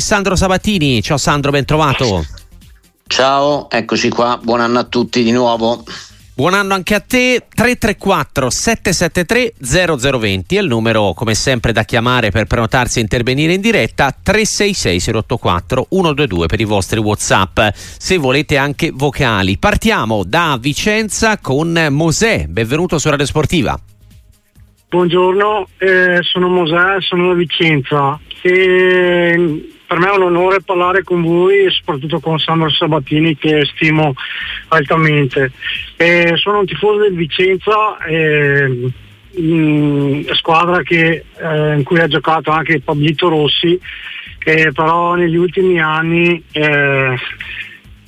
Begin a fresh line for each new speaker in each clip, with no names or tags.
Sandro Sabatini. Ciao Sandro, ben trovato.
Ciao, eccoci qua, buon anno a tutti di nuovo.
Buon anno anche a te, 334 773 0020 è il numero come sempre da chiamare per prenotarsi e intervenire in diretta, 366 084 122 per i vostri Whatsapp, se volete anche vocali. Partiamo da Vicenza con Mosè, benvenuto su Radio Sportiva.
Buongiorno, eh, sono Mosè, sono da Vicenza e per me è un onore parlare con voi e soprattutto con Sandro Sabatini che stimo altamente. Eh, sono un tifoso del Vicenza, eh, squadra che, eh, in cui ha giocato anche Pablito Rossi, però negli ultimi anni eh,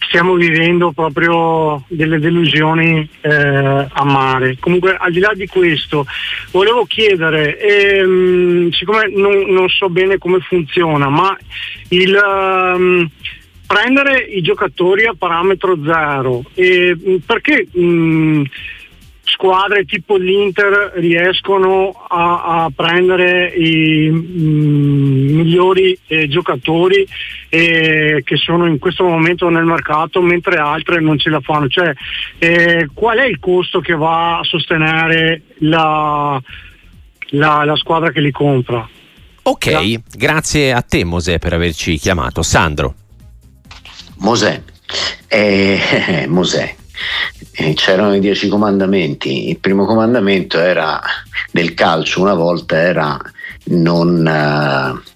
stiamo vivendo proprio delle delusioni eh, amare. Comunque al di là di questo volevo chiedere, ehm, siccome non, non, so bene come funziona, ma il... Um, prendere i giocatori a parametro zero e perché mh, mm, squadre tipo l'Inter riescono a, a prendere i mm, migliori eh, giocatori eh, che sono in questo momento nel mercato mentre altre non ce la fanno. Cioè eh, qual è il costo che va a sostenere la, la, la squadra che li compra?
Ok Gra- grazie a te Mosè per averci chiamato. Sandro.
Mosè. Eh, Mosè eh, c'erano i dieci comandamenti. Il primo comandamento era del calcio, una volta era non, uh,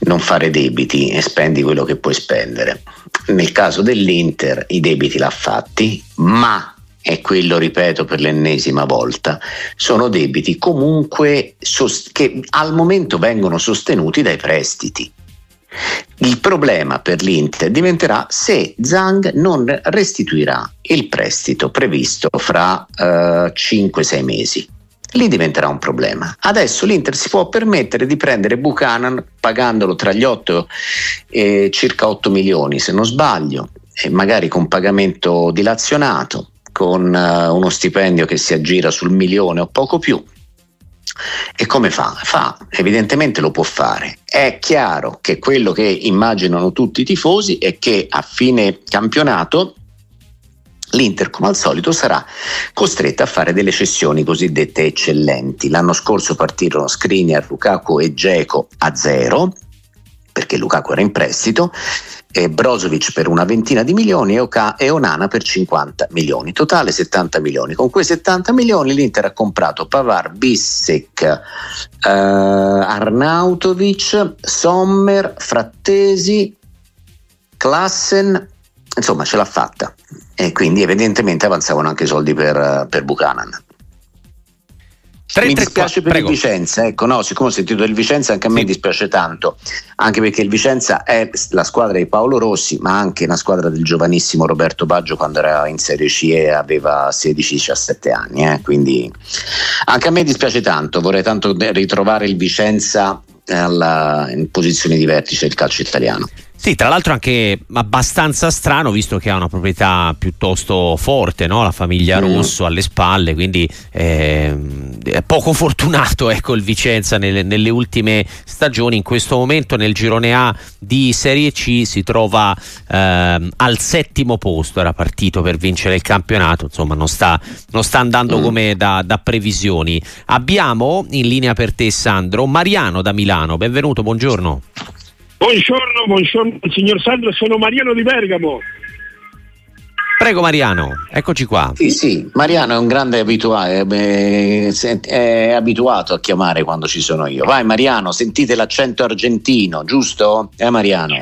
non fare debiti e spendi quello che puoi spendere. Nel caso dell'Inter i debiti l'ha fatti, ma e quello ripeto per l'ennesima volta, sono debiti comunque sost- che al momento vengono sostenuti dai prestiti. Il problema per l'Inter diventerà se Zhang non restituirà il prestito previsto fra eh, 5-6 mesi. Lì diventerà un problema. Adesso l'Inter si può permettere di prendere Buchanan pagandolo tra gli 8 e circa 8 milioni, se non sbaglio, e magari con pagamento dilazionato, con uh, uno stipendio che si aggira sul milione o poco più e come fa? Fa, evidentemente lo può fare. È chiaro che quello che immaginano tutti i tifosi è che a fine campionato l'Inter, come al solito, sarà costretta a fare delle cessioni cosiddette eccellenti. L'anno scorso partirono Skriniar, Lukaku e Geco a zero, perché Lukaku era in prestito, e Brozovic per una ventina di milioni e, Oka, e Onana per 50 milioni, totale 70 milioni. Con quei 70 milioni l'Inter ha comprato Pavar, Bissek, eh, Arnautovic, Sommer, Frattesi, Klassen, insomma ce l'ha fatta e quindi evidentemente avanzavano anche soldi per, per Buchanan. 3, mi dispiace 4, per prego. il Vicenza, ecco, no, siccome ho sentito del Vicenza anche a me sì. dispiace tanto, anche perché il Vicenza è la squadra di Paolo Rossi, ma anche una squadra del giovanissimo Roberto Baggio quando era in Serie C e aveva 16-17 anni, eh, quindi anche a me dispiace tanto, vorrei tanto ritrovare il Vicenza alla, in posizione di vertice del calcio italiano.
Sì, tra l'altro anche abbastanza strano visto che ha una proprietà piuttosto forte, no? la famiglia mm. Rosso alle spalle, quindi eh, è poco fortunato ecco, il Vicenza nelle, nelle, ultime stagioni. In questo momento nel girone A di Serie C si trova eh, al settimo posto, era partito per vincere il campionato, insomma non sta, non sta andando mm. come da, da previsioni. Abbiamo in linea per te Sandro Mariano da Milano, benvenuto, buongiorno.
Buongiorno, buongiorno signor Sandro, sono Mariano di Bergamo.
Prego Mariano, eccoci qua.
Sì, sì, Mariano è un grande abituato, è, è abituato a chiamare quando ci sono io. Vai Mariano, sentite l'accento argentino, giusto? Eh Mariano?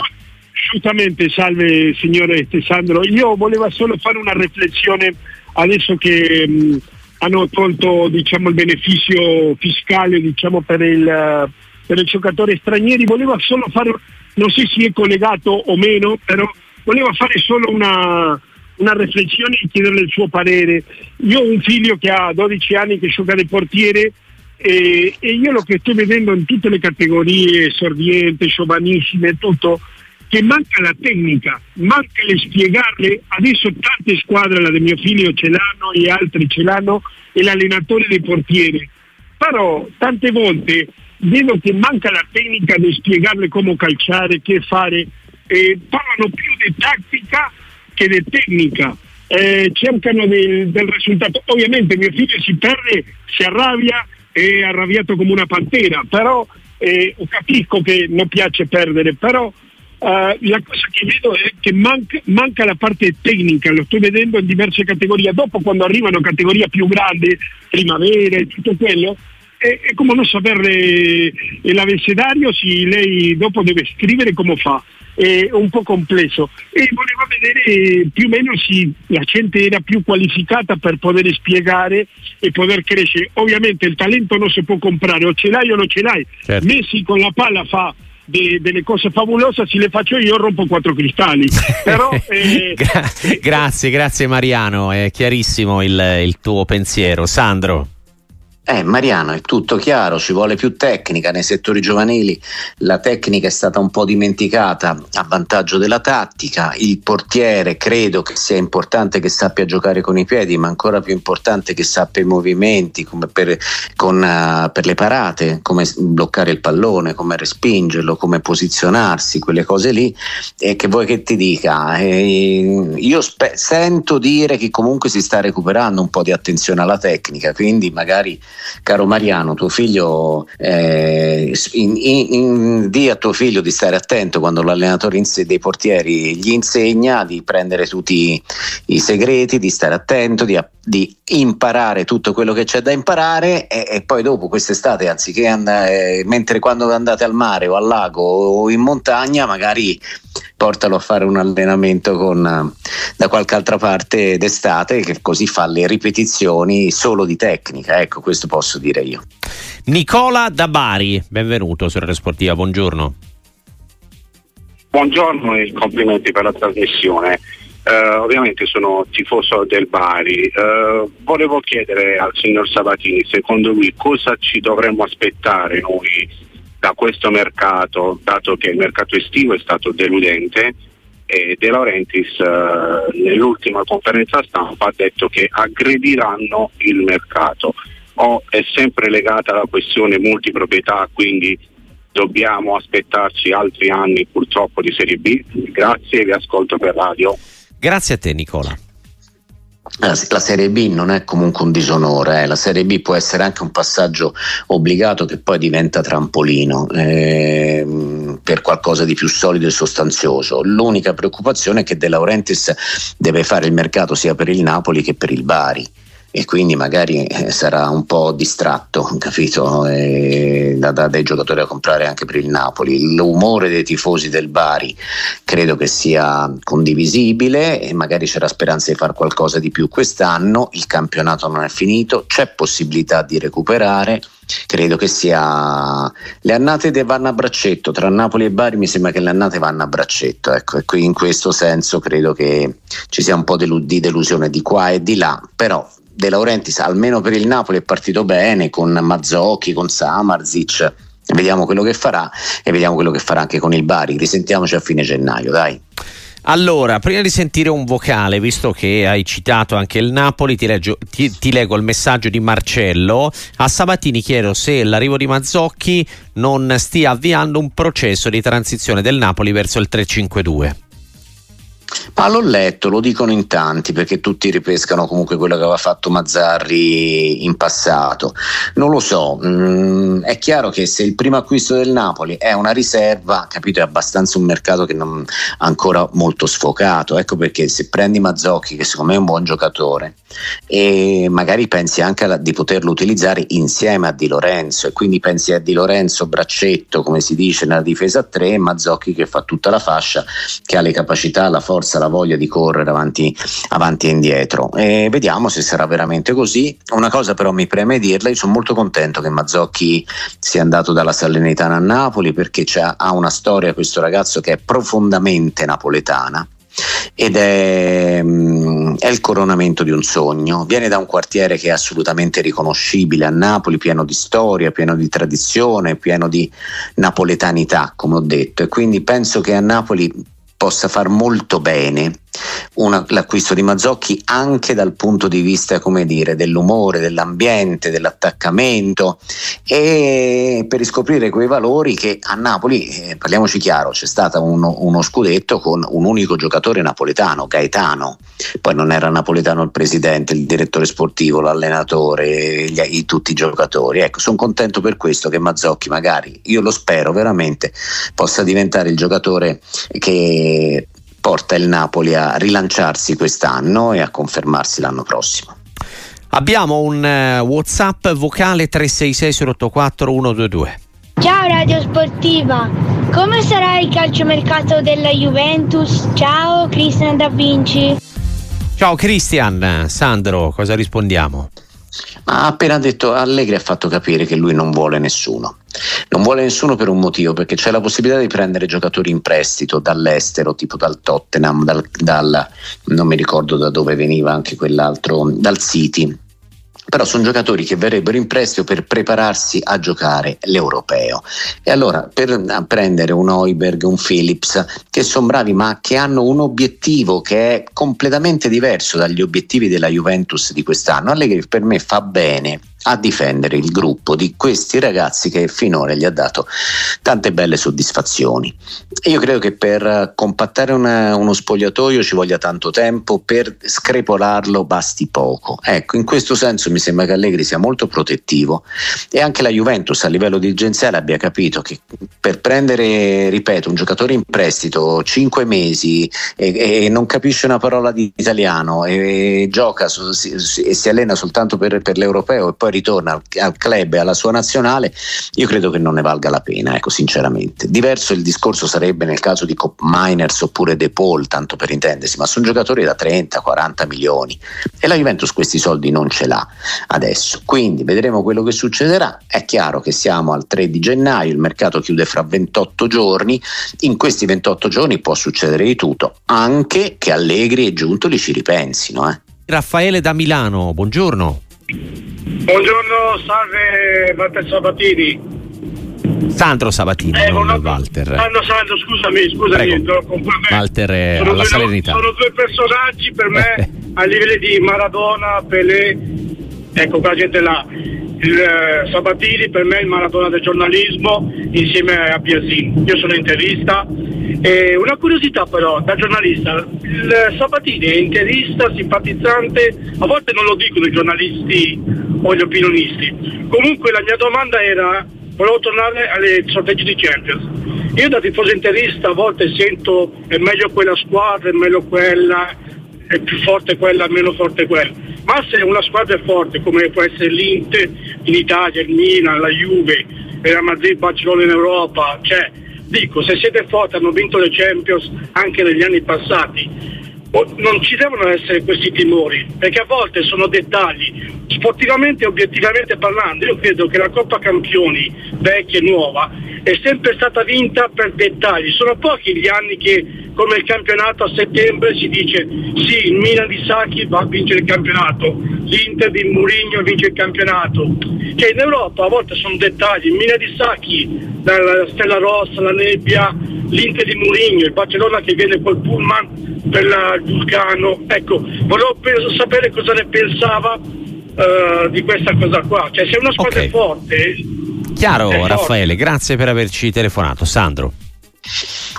Assolutamente, salve signore Sandro. Io volevo solo fare una riflessione adesso che mh, hanno tolto diciamo, il beneficio fiscale diciamo, per il per i giocatori stranieri, voleva solo fare, non so se è collegato o meno, però voleva fare solo una, una riflessione e chiederle il suo parere. Io ho un figlio che ha 12 anni che gioca nel portiere e, e io lo che sto vedendo in tutte le categorie, sordiente, giovanissime tutto, che manca la tecnica, manca le spiegarle, adesso tante squadre, la del mio figlio ce l'hanno e altri ce l'hanno, e l'allenatore dei portieri. Però tante volte vedo che manca la tecnica di spiegarle come calciare, che fare, eh, parlano più di tattica che di tecnica. Eh, cercano del, del, risultato. Ovviamente mio figlio si perde, si arrabbia, è arrabbiato come una pantera, però eh, capisco che non piace perdere, però Uh, la cosa che vedo è che manca, manca, la parte tecnica, lo sto vedendo in diverse categorie. Dopo, quando arrivano categorie più grandi, primavera e tutto quello, è, è come non sapere l'abecedario, se lei dopo deve scrivere come fa. È un po' complesso e volevo vedere più o meno se la gente era più qualificata per poter spiegare e poter crescere. Ovviamente il talento non si può comprare, o ce l'hai o non ce l'hai. Certo. Messi con la palla fa de, delle cose favolose, se le faccio io rompo quattro cristalli. Però,
eh, Gra- grazie, grazie Mariano, è chiarissimo il, il tuo pensiero. Sandro.
Eh, Mariano, è tutto chiaro, ci vuole più tecnica nei settori giovanili, la tecnica è stata un po' dimenticata a vantaggio della tattica, il portiere credo che sia importante che sappia giocare con i piedi, ma ancora più importante che sappia i movimenti come per, con, uh, per le parate, come bloccare il pallone, come respingerlo, come posizionarsi, quelle cose lì, e che vuoi che ti dica? Eh, io spe- sento dire che comunque si sta recuperando un po' di attenzione alla tecnica, quindi magari caro Mariano, tuo figlio, eh, in, in, in, di a tuo figlio di stare attento quando l'allenatore dei portieri gli insegna di prendere tutti i segreti, di stare attento, di, di imparare tutto quello che c'è da imparare e, e poi dopo quest'estate, anziché andare, mentre quando andate al mare o al lago o in montagna, magari portalo a fare un allenamento con, da qualche altra parte d'estate che così fa le ripetizioni solo di tecnica, ecco questo posso dire io.
Nicola da Bari, benvenuto su Radio Sportiva, buongiorno.
Buongiorno e complimenti per la trasmissione. Uh, ovviamente sono tifoso del Bari. Uh, volevo chiedere al signor Sabatini, secondo lui, cosa ci dovremmo aspettare noi da questo mercato, dato che il mercato estivo è stato deludente e De Laurentiis uh, nell'ultima conferenza stampa ha detto che aggrediranno il mercato. O è sempre legata alla questione multiproprietà, quindi dobbiamo aspettarci altri anni purtroppo di Serie B. Grazie, vi ascolto per radio.
Grazie a te Nicola.
La Serie B non è comunque un disonore, eh. la Serie B può essere anche un passaggio obbligato che poi diventa trampolino eh, per qualcosa di più solido e sostanzioso. L'unica preoccupazione è che De Laurentiis deve fare il mercato sia per il Napoli che per il Bari e quindi magari eh, sarà un po' distratto, capito, eh, da, da, dai giocatori a comprare anche per il Napoli. L'umore dei tifosi del Bari credo che sia condivisibile e magari c'era speranza di fare qualcosa di più quest'anno, il campionato non è finito, c'è possibilità di recuperare. Credo che sia le annate vanno a braccetto tra Napoli e Bari. Mi sembra che le annate vanno a braccetto. Ecco, e qui in questo senso credo che ci sia un po' di delusione di qua e di là. Però De Laurentiis almeno per il Napoli è partito bene con Mazzocchi, con Samarzic vediamo quello che farà e vediamo quello che farà anche con il Bari risentiamoci a fine gennaio dai
allora, prima di sentire un vocale, visto che hai citato anche il Napoli, ti, leggo, ti, ti leggo il messaggio di Marcello. A Sabatini chiedo se l'arrivo di Mazzocchi non stia avviando un processo di transizione del Napoli verso il 3-5-2.
Ma l'ho letto, lo dicono in tanti perché tutti ripescano comunque quello che aveva fatto Mazzarri in passato. Non lo so, mm, è chiaro che se il primo acquisto del Napoli è una riserva, capito, è abbastanza un mercato che non ancora molto sfocato. Ecco perché se prendi Mazzocchi, che secondo me è un buon giocatore, e magari pensi anche a, di poterlo utilizzare insieme a Di Lorenzo e quindi pensi a Di Lorenzo braccetto, come si dice nella difesa a 3 e Mazzocchi che fa tutta la fascia, che ha le capacità, la forza forza, la voglia di correre avanti, avanti e indietro. E vediamo se sarà veramente così. Una cosa però mi preme dirla, io sono molto contento che Mazzocchi sia andato dalla Salernitana a Napoli perché ha una storia questo ragazzo che è profondamente napoletana ed è, mm, è, il coronamento di un sogno. Viene da un quartiere che è assolutamente riconoscibile a Napoli, pieno di storia, pieno di tradizione, pieno di napoletanità, come ho detto, e quindi penso che a Napoli possa far molto bene una, l'acquisto di Mazzocchi anche dal punto di vista dire, dell'umore, dell'ambiente, dell'attaccamento e per riscoprire quei valori che a Napoli, eh, parliamoci chiaro, c'è stato uno, uno, scudetto con un unico giocatore napoletano, Gaetano, poi non era napoletano il presidente, il direttore sportivo, l'allenatore, gli, i, tutti i giocatori. Ecco, sono contento per questo che Mazzocchi magari, io lo spero veramente, possa diventare il giocatore che porta il Napoli a rilanciarsi quest'anno e a confermarsi l'anno prossimo.
Abbiamo un uh, WhatsApp vocale 366 084 122.
Ciao Radio Sportiva, come sarà il calciomercato della Juventus? Ciao Cristian Da Vinci.
Ciao Cristian, Sandro, cosa rispondiamo?
Ma ha appena detto Allegri ha fatto capire che lui non vuole nessuno. Non vuole nessuno per un motivo, perché c'è la possibilità di prendere giocatori in prestito dall'estero, tipo dal Tottenham, dal, dal non mi ricordo da dove veniva anche quell'altro, dal City però sono giocatori che verrebbero in prestito per prepararsi a giocare l'europeo. E allora per prendere un Oiberg, un Phillips, che sono bravi ma che hanno un obiettivo che è completamente diverso dagli obiettivi della Juventus di quest'anno, Allegri per me fa bene a difendere il gruppo di questi ragazzi che finora gli ha dato tante belle soddisfazioni. Io credo che per compattare una, uno spogliatoio ci voglia tanto tempo, per screpolarlo basti poco. Ecco, in questo senso mi sembra che Allegri sia molto protettivo e anche la Juventus a livello dirigenziale abbia capito che per prendere, ripeto, un giocatore in prestito 5 mesi e, e non capisce una parola di italiano e, e gioca e si allena soltanto per, per l'europeo e poi ritorna al, al club e alla sua nazionale, io credo che non ne valga la pena, ecco, sinceramente. Diverso il discorso sarebbe nel caso di Cop Miners oppure De Paul, tanto per intendersi, ma sono giocatori da 30-40 milioni e la Juventus questi soldi non ce l'ha adesso. Quindi vedremo quello che succederà. È chiaro che siamo al 3 di gennaio, il mercato chiude fra 28 giorni, in questi 28 giorni può succedere di tutto, anche che Allegri e Giuntoli ci ripensino. Eh.
Raffaele da Milano, buongiorno.
Buongiorno, salve Walter Sabatini.
Sandro Sabatini, eh, non Walter.
No, Sandro, scusami, scusami.
Walter è sono alla
due,
Salernità.
Sono due personaggi per me a livello di Maradona, Pelé, ecco qua gente là. Il eh, Sabatini per me è il Maradona del giornalismo insieme a Piazzini. Io sono interista. E una curiosità però, da giornalista, il Sabatini è interista, simpatizzante, a volte non lo dicono i giornalisti o gli opinionisti. Comunque la mia domanda era, volevo tornare alle sorteggi di Champions. Io da tifoso interista a volte sento è meglio quella squadra, è meglio quella, è più forte quella, meno forte quella. Ma se una squadra è forte, come può essere l'Inter in Italia, il Milan, la Juve, Real Madrid, Barcellona in Europa, cioè dico, se siete forti, hanno vinto le Champions anche negli anni passati, non ci devono essere questi timori, perché a volte sono dettagli. Sportivamente e obiettivamente parlando, io credo che la Coppa Campioni, vecchia e nuova, è sempre stata vinta per dettagli. Sono pochi gli anni che, come il campionato a settembre, si dice sì, il Milan di Sacchi va a vincere il campionato, l'Inter di Mourinho vince il campionato. Che in Europa a volte sono dettagli, il Milan di Sacchi, la Stella Rossa, la nebbia, l'Inter di Mourinho, il Barcellona che viene col pullman per il Vulcano. Ecco, volevo sapere cosa ne pensava uh, di questa cosa qua. Cioè, se una squadra okay. è forte.
Chiaro, Raffaele, forte. grazie per averci telefonato. Sandro.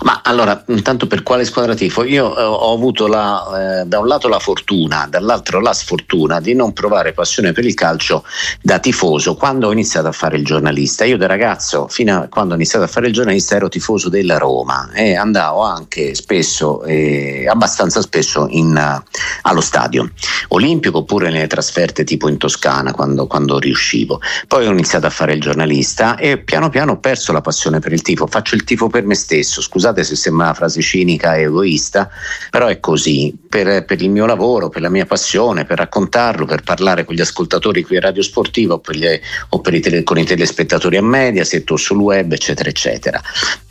Ma allora, intanto per quale squadra tifo? Io eh, ho avuto la, eh, da un lato la fortuna, dall'altro la sfortuna di non provare passione per il calcio da tifoso quando ho iniziato a fare il giornalista. Io da ragazzo, fino a quando ho iniziato a fare il giornalista, ero tifoso della Roma e andavo anche spesso, eh, abbastanza spesso, in, uh, allo stadio olimpico oppure nelle trasferte tipo in Toscana quando, quando riuscivo. Poi ho iniziato a fare il giornalista e piano piano ho perso la passione per il tifo. Faccio il tifo per me stesso, scusate se sembra una frase cinica e egoista, però è così, per, per, il mio lavoro, per la mia passione, per raccontarlo, per parlare con gli ascoltatori qui a Radio Sportiva o, gli, o i tele, con i telespettatori a Mediaset o sul web, eccetera, eccetera.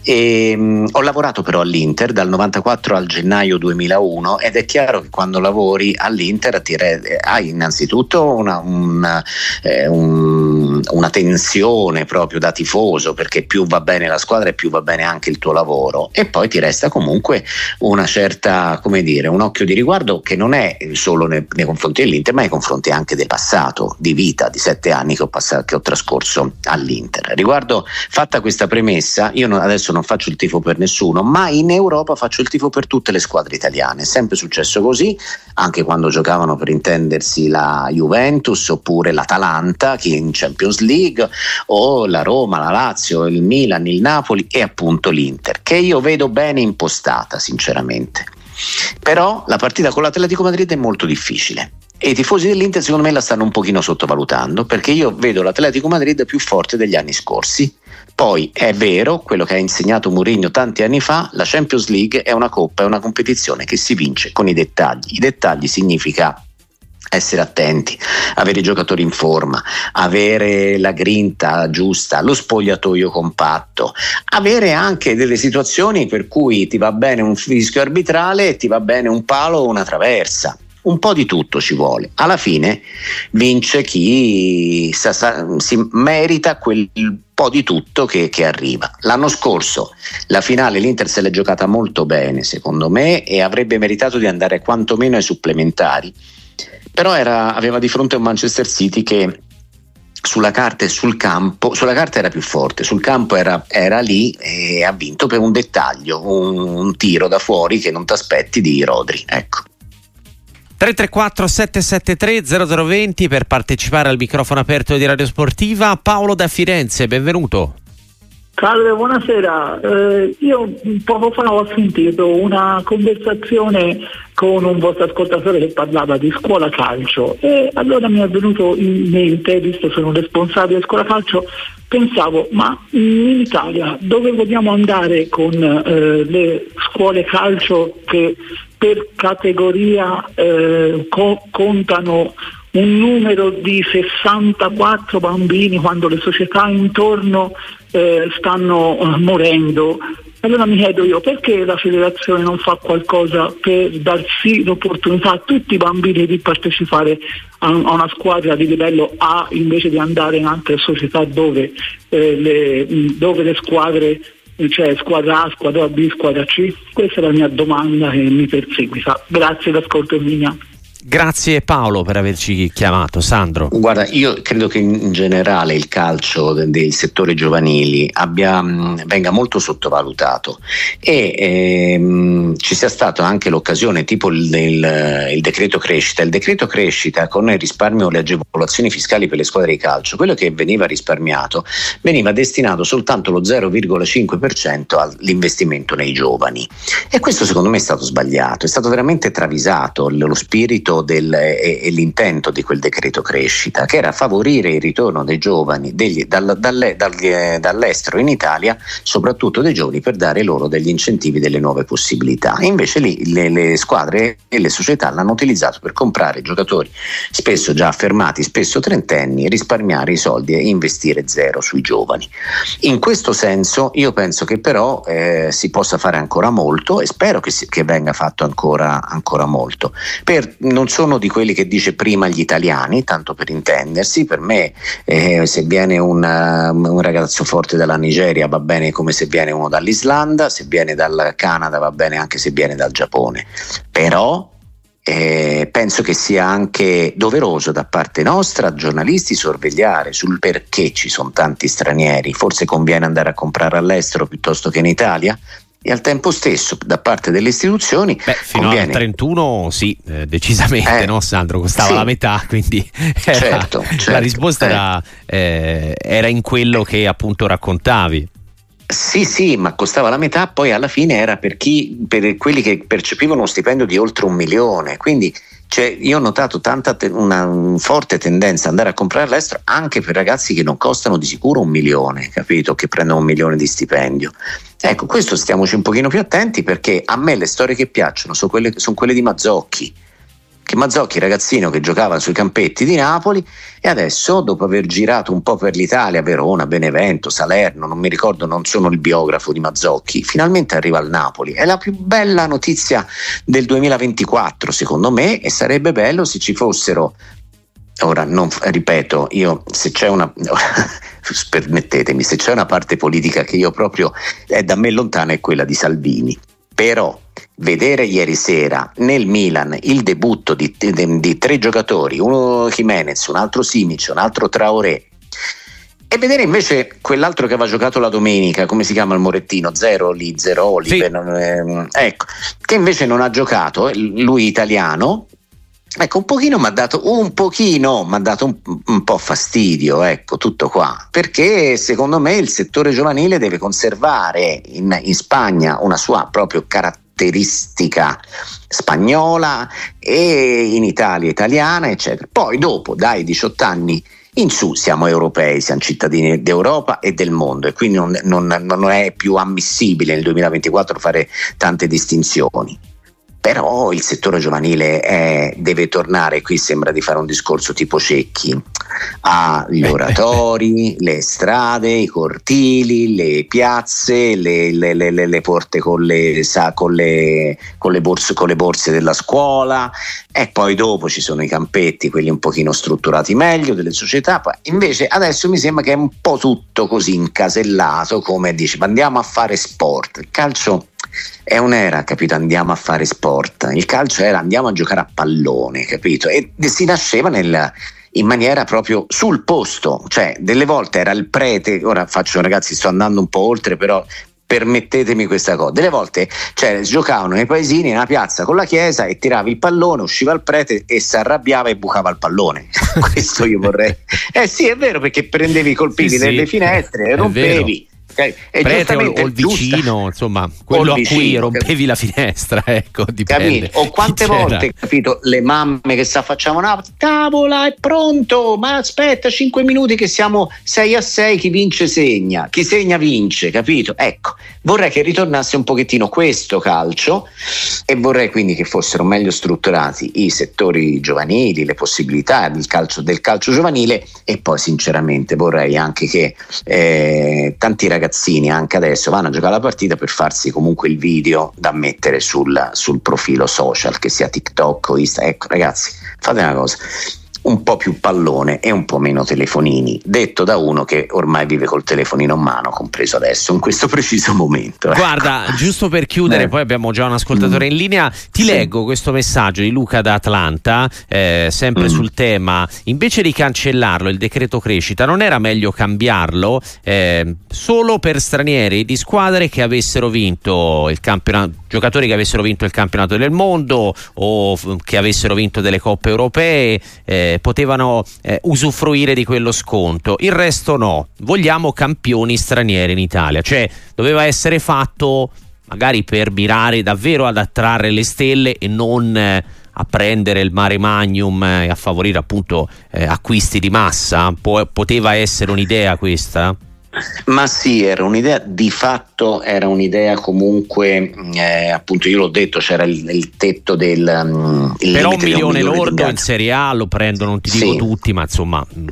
E, mh, ho lavorato però all'Inter dal 94 al gennaio 2001 ed è chiaro che quando lavori all'Inter re- hai innanzitutto una, una, eh, un, una, tensione proprio da tifoso perché più va bene la squadra e più va bene anche il tuo lavoro e poi ti resta comunque una certa, come dire, un occhio di riguardo che non è solo nei, nei confronti dell'Inter ma nei confronti anche del passato, di vita, di sette anni che ho, passato, che ho trascorso all'Inter. Riguardo, fatta questa premessa, io non, non faccio il tifo per nessuno, ma in Europa faccio il tifo per tutte le squadre italiane. È sempre successo così, anche quando giocavano per intendersi la Juventus oppure l'Atalanta, che in Champions League, o la Roma, la Lazio, il Milan, il Napoli e appunto l'Inter, che io vedo bene impostata, sinceramente. Però la partita con l'Atletico Madrid è molto difficile e i tifosi dell'Inter secondo me la stanno un pochino sottovalutando perché io vedo l'Atletico Madrid più forte degli anni scorsi. Poi è vero quello che ha insegnato Mourinho tanti anni fa, la Champions League è una coppa, è una competizione che si vince con i dettagli. I dettagli significa essere attenti, avere i giocatori in forma, avere la grinta giusta, lo spogliatoio compatto, avere anche delle situazioni per cui ti va bene un fischio arbitrale e ti va bene un palo o una traversa un po' di tutto ci vuole. Alla fine vince chi sa, sa, si merita quel po' di tutto che, che, arriva. L'anno scorso la finale l'Inter se l'è giocata molto bene, secondo me, e avrebbe meritato di andare quantomeno ai supplementari. Però era, aveva di fronte un Manchester City che sulla carta e sul campo, sulla carta era più forte, sul campo era, era lì e ha vinto per un dettaglio, un, un tiro da fuori che non ti aspetti di Rodri. Ecco.
334 773 0020 per partecipare al microfono aperto di Radio Sportiva. Paolo da Firenze, benvenuto.
Salve, buonasera. Eh, io poco fa ho sentito una conversazione con un vostro ascoltatore che parlava di scuola calcio e allora mi è venuto in mente, visto che sono responsabile di scuola calcio, pensavo ma in Italia dove vogliamo andare con eh, le scuole calcio che per categoria eh, co- contano un numero di 64 bambini quando le società intorno eh, stanno eh, morendo. Allora mi chiedo io perché la federazione non fa qualcosa per dar sì l'opportunità a tutti i bambini di partecipare a, a una squadra di livello A invece di andare in altre società dove, eh, le, dove le squadre cioè squadra A, squadra B, squadra C? Questa è la mia domanda che mi perseguita. Grazie, l'ascolto Emilia.
Grazie Paolo per averci chiamato, Sandro.
Guarda, io credo che in generale il calcio dei settori giovanili abbia, venga molto sottovalutato e ehm, ci sia stata anche l'occasione tipo il, il, il, decreto crescita. Il decreto crescita con il risparmio le agevolazioni fiscali per le squadre di calcio, quello che veniva risparmiato veniva destinato soltanto lo 0,5% all'investimento nei giovani e questo secondo me è stato sbagliato, è stato veramente travisato lo spirito del, e, e, l'intento di quel decreto crescita, che era favorire il ritorno dei giovani degli, dal, dalle, dagli, dall'estero in Italia, soprattutto dei giovani, per dare loro degli incentivi, delle nuove possibilità. Invece lì le, le squadre e le società l'hanno utilizzato per comprare giocatori spesso già affermati, spesso trentenni, risparmiare i soldi e investire zero sui giovani. In questo senso io penso che però eh, si possa fare ancora molto e spero che, si, che venga fatto ancora, ancora molto per non non sono di quelli che dice prima gli italiani, tanto per intendersi, per me eh, se viene una, un ragazzo forte dalla Nigeria va bene come se viene uno dall'Islanda, se viene dal Canada va bene anche se viene dal Giappone, però eh, penso che sia anche doveroso da parte nostra, giornalisti, sorvegliare sul perché ci sono tanti stranieri. Forse conviene andare a comprare all'estero piuttosto che in Italia? E al tempo stesso da parte delle istituzioni
Beh, fino conviene... al 31 sì eh, decisamente eh, no Sandro costava sì. la metà quindi era, certo, certo, la risposta era, eh, era in quello che appunto raccontavi
sì, sì, ma costava la metà, poi alla fine era per, chi, per quelli che percepivano uno stipendio di oltre un milione. Quindi cioè, io ho notato te- una un forte tendenza ad andare a comprare all'estero anche per ragazzi che non costano di sicuro un milione, capito? Che prendono un milione di stipendio. Ecco, questo stiamoci un pochino più attenti perché a me le storie che piacciono sono quelle, sono quelle di Mazzocchi. Che Mazzocchi ragazzino che giocava sui campetti di Napoli e adesso dopo aver girato un po' per l'Italia, Verona, Benevento, Salerno, non mi ricordo, non sono il biografo di Mazzocchi, finalmente arriva al Napoli. È la più bella notizia del 2024 secondo me e sarebbe bello se ci fossero Ora, non, ripeto, io se c'è una, permettetemi, se c'è una parte politica che io proprio è da me lontana è quella di Salvini. Però vedere ieri sera nel Milan il debutto di, di, di tre giocatori, uno Jimenez, un altro Simic, un altro Traoré, e vedere invece quell'altro che aveva giocato la domenica, come si chiama il Morettino? Zero lì, Zero Oliver, sì. eh, ecco, che invece non ha giocato, lui italiano, Ecco, un pochino mi ha dato, un pochino mi ha dato un, un, po' fastidio, ecco, tutto qua, perché secondo me il settore giovanile deve conservare in, in Spagna una sua proprio caratteristica spagnola e in Italia italiana, eccetera. Poi dopo, dai 18 anni in su siamo europei, siamo cittadini d'Europa e del mondo e quindi non, non, non è più ammissibile nel 2024 fare tante distinzioni però il settore giovanile è, deve tornare, qui sembra di fare un discorso tipo Cecchi, agli oratori, le strade, i cortili, le piazze, le, le, le, le porte con le, sa, con, con, borse, con le, borse, della scuola. E poi dopo ci sono i campetti, quelli un pochino strutturati meglio delle società, invece adesso mi sembra che è un po' tutto così incasellato come dice andiamo a fare sport, il calcio è un'era, capito? Andiamo a fare sport. Il calcio era andiamo a giocare a pallone, capito? E si nasceva nel, in maniera proprio sul posto, cioè delle volte era il prete, ora faccio ragazzi sto andando un po' oltre però permettetemi questa cosa, delle volte cioè, giocavano nei paesini nella piazza con la chiesa e tiravi il pallone, usciva il prete e si arrabbiava e bucava il pallone, questo io vorrei, eh sì è vero perché prendevi colpivi sì, nelle sì, finestre, rompevi
Okay. Prete o, o il vicino, giusta. insomma, quello vicino, a cui rompevi la finestra, ecco, dipende.
O quante volte, capito, le mamme che si affacciavano, ah, tavola è pronto, ma aspetta 5 minuti che siamo 6 a 6, chi vince segna, chi segna vince, capito? Ecco, vorrei che ritornasse un pochettino questo calcio e vorrei quindi che fossero meglio strutturati i settori giovanili, le possibilità del calcio, del calcio giovanile e poi sinceramente vorrei anche che eh, tanti ragazzi ragazzini anche adesso vanno a giocare la partita per farsi comunque il video da mettere sul, sul profilo social, che sia TikTok o Instagram. Ecco ragazzi, fate una cosa, un po' più pallone e un po' meno telefonini, detto da uno che ormai vive col telefonino in mano, compreso adesso, in questo preciso momento.
Ecco. Guarda, giusto per chiudere, eh. poi abbiamo già un ascoltatore mm. in linea, ti sì. leggo questo messaggio di Luca da Atlanta, eh, sempre mm. sul tema, invece di cancellarlo il decreto crescita, non era meglio cambiarlo eh, solo per stranieri di squadre che avessero vinto il campionato, giocatori che avessero vinto il campionato del mondo o che avessero vinto delle coppe europee? Eh, potevano eh, usufruire di quello sconto, il resto no. Vogliamo campioni stranieri in Italia, cioè doveva essere fatto magari per mirare davvero ad attrarre le stelle e non eh, a prendere il mare magnum e a favorire appunto eh, acquisti di massa. Po- poteva essere un'idea questa?
Ma sì, era un'idea, di fatto era un'idea comunque, eh, appunto io l'ho detto, c'era il, il tetto del... Um,
il Però un milione, lordo in Serie A lo prendono, non ti dico sì. tutti, ma insomma, mm,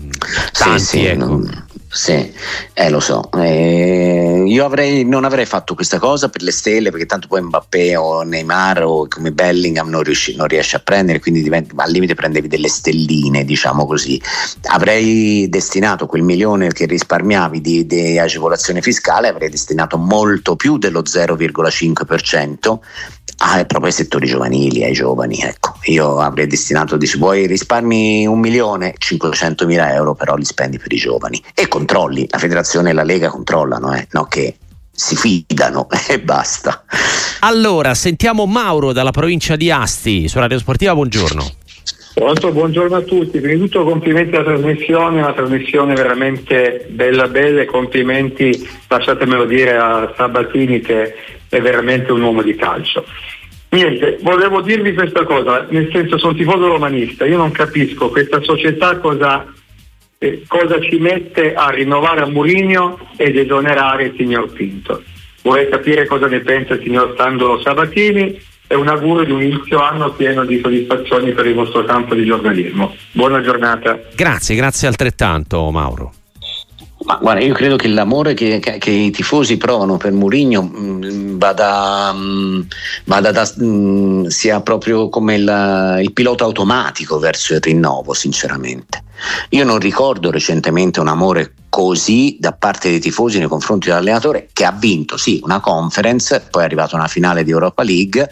tanti sì, sì, ecco. Non,
sì, eh, lo so. Eh, io avrei, non avrei fatto questa cosa per le stelle perché tanto poi Mbappé o Neymar o come Bellingham non, riesci, non riesce a prendere, quindi diventa, al limite prendevi delle stelline, diciamo così. Avrei destinato quel milione che risparmiavi di, di agevolazione fiscale, avrei destinato molto più dello 0,5% Ah, proprio ai settori giovanili, ai giovani. Ecco, io avrei destinato, dici, vuoi risparmi un milione, 500 mila euro, però li spendi per i giovani. E controlli, la federazione e la Lega controllano, eh, no che si fidano e basta.
Allora, sentiamo Mauro dalla provincia di Asti, su Radio Sportiva, buongiorno.
Pronto, buongiorno a tutti, prima di tutto complimenti alla trasmissione, una trasmissione veramente bella bella e complimenti, lasciatemelo dire a Sabatini che è veramente un uomo di calcio. Niente, volevo dirvi questa cosa, nel senso sono tifoso romanista, io non capisco questa società cosa, eh, cosa ci mette a rinnovare a Murigno ed esonerare il signor Pinto. Vorrei capire cosa ne pensa il signor Sandro Sabatini e un augurio di un inizio anno pieno di soddisfazioni per il vostro campo di giornalismo. Buona giornata.
Grazie, grazie altrettanto Mauro.
Ma guarda, io credo che l'amore che, che, che i tifosi provano per Mourinho mm, vada, mm, vada da, mh, mm, sia proprio come il, il, pilota automatico verso il rinnovo, sinceramente. Io non ricordo recentemente un amore così da parte dei tifosi nei confronti dell'allenatore che ha vinto, sì, una conference, poi è arrivata una finale di Europa League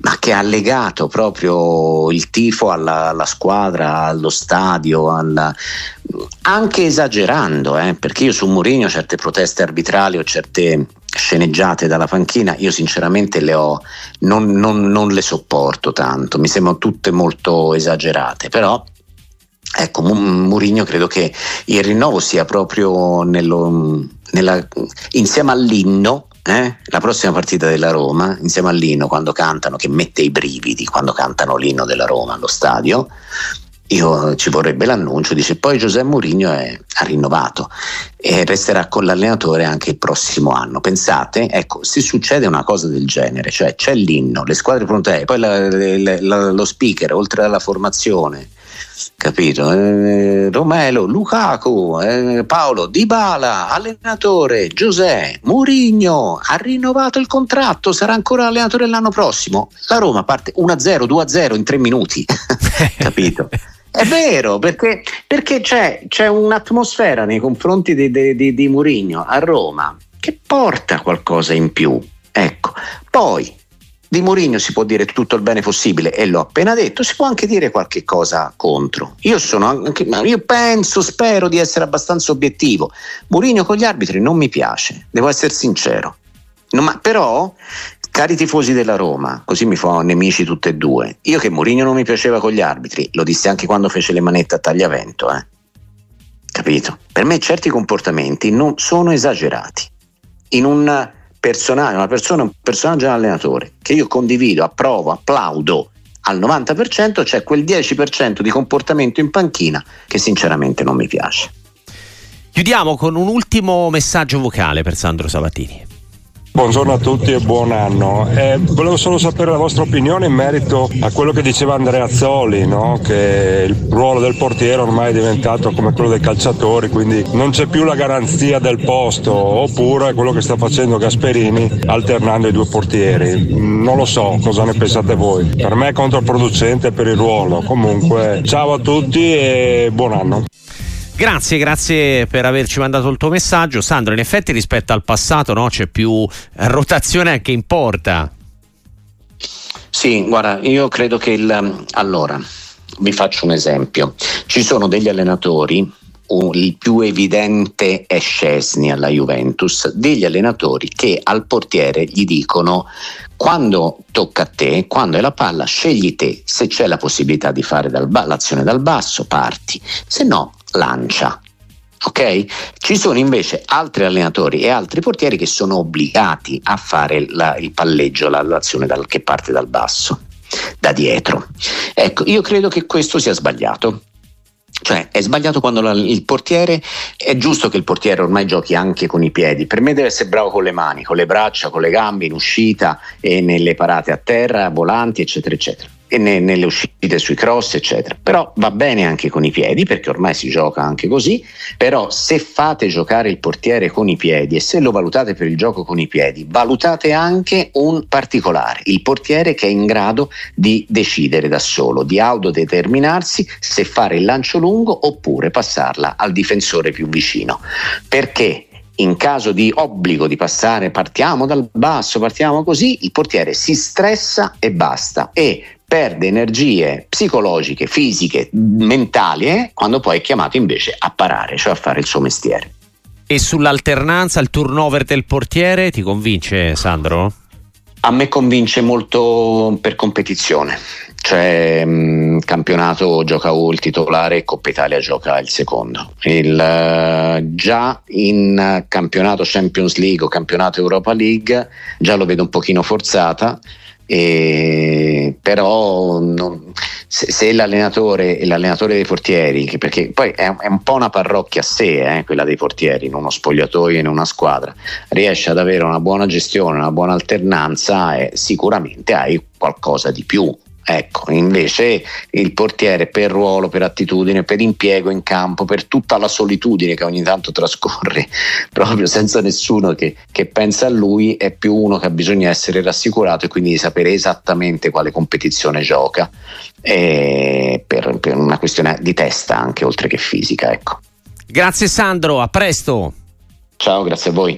ma che ha legato proprio il tifo alla, alla squadra, allo stadio, alla... anche esagerando, eh, perché io su Mourinho certe proteste arbitrali o certe sceneggiate dalla panchina, io sinceramente le ho, non, non, non le sopporto tanto, mi sembrano tutte molto esagerate, però Ecco, Mourinho credo che il rinnovo sia proprio nello, nella, insieme all'inno eh? la prossima partita della Roma, insieme all'inno quando cantano, che mette i brividi quando cantano l'inno della Roma allo stadio, io ci vorrebbe l'annuncio, dice poi Giuseppe Mourinho ha rinnovato e resterà con l'allenatore anche il prossimo anno. Pensate, ecco, se succede una cosa del genere, cioè c'è l'inno, le squadre pronte, poi la, la, la, lo speaker, oltre alla formazione, capito? Eh, Romelo, Lukaku, eh, Paolo, Dybala, allenatore, Giuseppe, Murigno, ha rinnovato il contratto, sarà ancora allenatore l'anno prossimo. La Roma parte 1-0, 2-0 in tre minuti, capito? È vero, perché, perché c'è, c'è, un'atmosfera nei confronti di, di, di, di Murigno a Roma che porta qualcosa in più. Ecco, poi di Mourinho si può dire tutto il bene possibile e l'ho appena detto, si può anche dire qualche cosa contro. Io, anche, io penso, spero di essere abbastanza obiettivo. Mourinho con gli arbitri non mi piace, devo essere sincero. No, ma però, cari tifosi della Roma, così mi fa nemici tutte e due. Io che Mourinho non mi piaceva con gli arbitri, lo dissi anche quando fece le manette a tagliavento, eh. Capito? Per me certi comportamenti non sono esagerati. In un personale, una persona, un personaggio un allenatore che io condivido, approvo, applaudo al 90%, c'è quel 10% di comportamento in panchina che sinceramente non mi piace.
Chiudiamo con un ultimo messaggio vocale per Sandro Sabatini.
Buongiorno a tutti e buon anno. Eh, volevo solo sapere la vostra opinione in merito a quello che diceva Andrea Zoli, no? che il ruolo del portiere ormai è diventato come quello dei calciatori, quindi non c'è più la garanzia del posto, oppure quello che sta facendo Gasperini alternando i due portieri. Non lo so, cosa ne pensate voi? Per me è controproducente per il ruolo. Comunque, ciao a tutti e buon anno.
Grazie, grazie per averci mandato il tuo messaggio. Sandro, in effetti rispetto al passato no, c'è più rotazione anche in porta.
Sì, guarda, io credo che il... Allora, vi faccio un esempio. Ci sono degli allenatori il più evidente è Scesni alla Juventus, degli allenatori che al portiere gli dicono quando tocca a te, quando è la palla, scegli te, se c'è la possibilità di fare dal, l'azione dal basso, parti, se no lancia. Ok? Ci sono invece altri allenatori e altri portieri che sono obbligati a fare la, il palleggio, la, l'azione dal, che parte dal basso, da dietro. Ecco, io credo che questo sia sbagliato. Cioè, è sbagliato quando la, il portiere è giusto che il portiere ormai giochi anche con i piedi. Per me deve essere bravo con le mani, con le braccia, con le gambe, in uscita e nelle parate a terra, volanti, eccetera, eccetera ne, nelle uscite sui cross, eccetera. Però va bene anche con i piedi, perché ormai si gioca anche così. Però se fate giocare il portiere con i piedi e se lo valutate per il gioco con i piedi, valutate anche un particolare, il portiere che è in grado di decidere da solo, di autodeterminarsi se fare il lancio lungo oppure passarla al difensore più vicino. Perché in caso di obbligo di passare, partiamo dal basso, partiamo così, il portiere si stressa e basta e perde energie psicologiche, fisiche, mentali, eh, quando poi è chiamato invece a parare, cioè a fare il suo mestiere.
E sull'alternanza, il turnover del portiere, ti convince Sandro?
A me convince molto per competizione, cioè mh, mm, campionato gioca il titolare e Coppa Italia gioca il secondo. Il, uh, già in campionato Champions League o campionato Europa League già lo vedo un pochino forzata e, però non, se, se l'allenatore, l'allenatore dei portieri, perché poi è, è, un po' una parrocchia a sé, eh, quella dei portieri, in uno spogliatoio, in una squadra, riesce ad avere una buona gestione, una buona alternanza, eh, sicuramente hai qualcosa di più. Ecco, invece il portiere per ruolo, per attitudine, per impiego in campo, per tutta la solitudine che ogni tanto trascorre proprio senza nessuno che, che pensa a lui, è più uno che ha bisogno di essere rassicurato e quindi di sapere esattamente quale competizione gioca, per, per, una questione di testa anche oltre che fisica. Ecco.
Grazie Sandro, a presto.
Ciao, grazie a voi.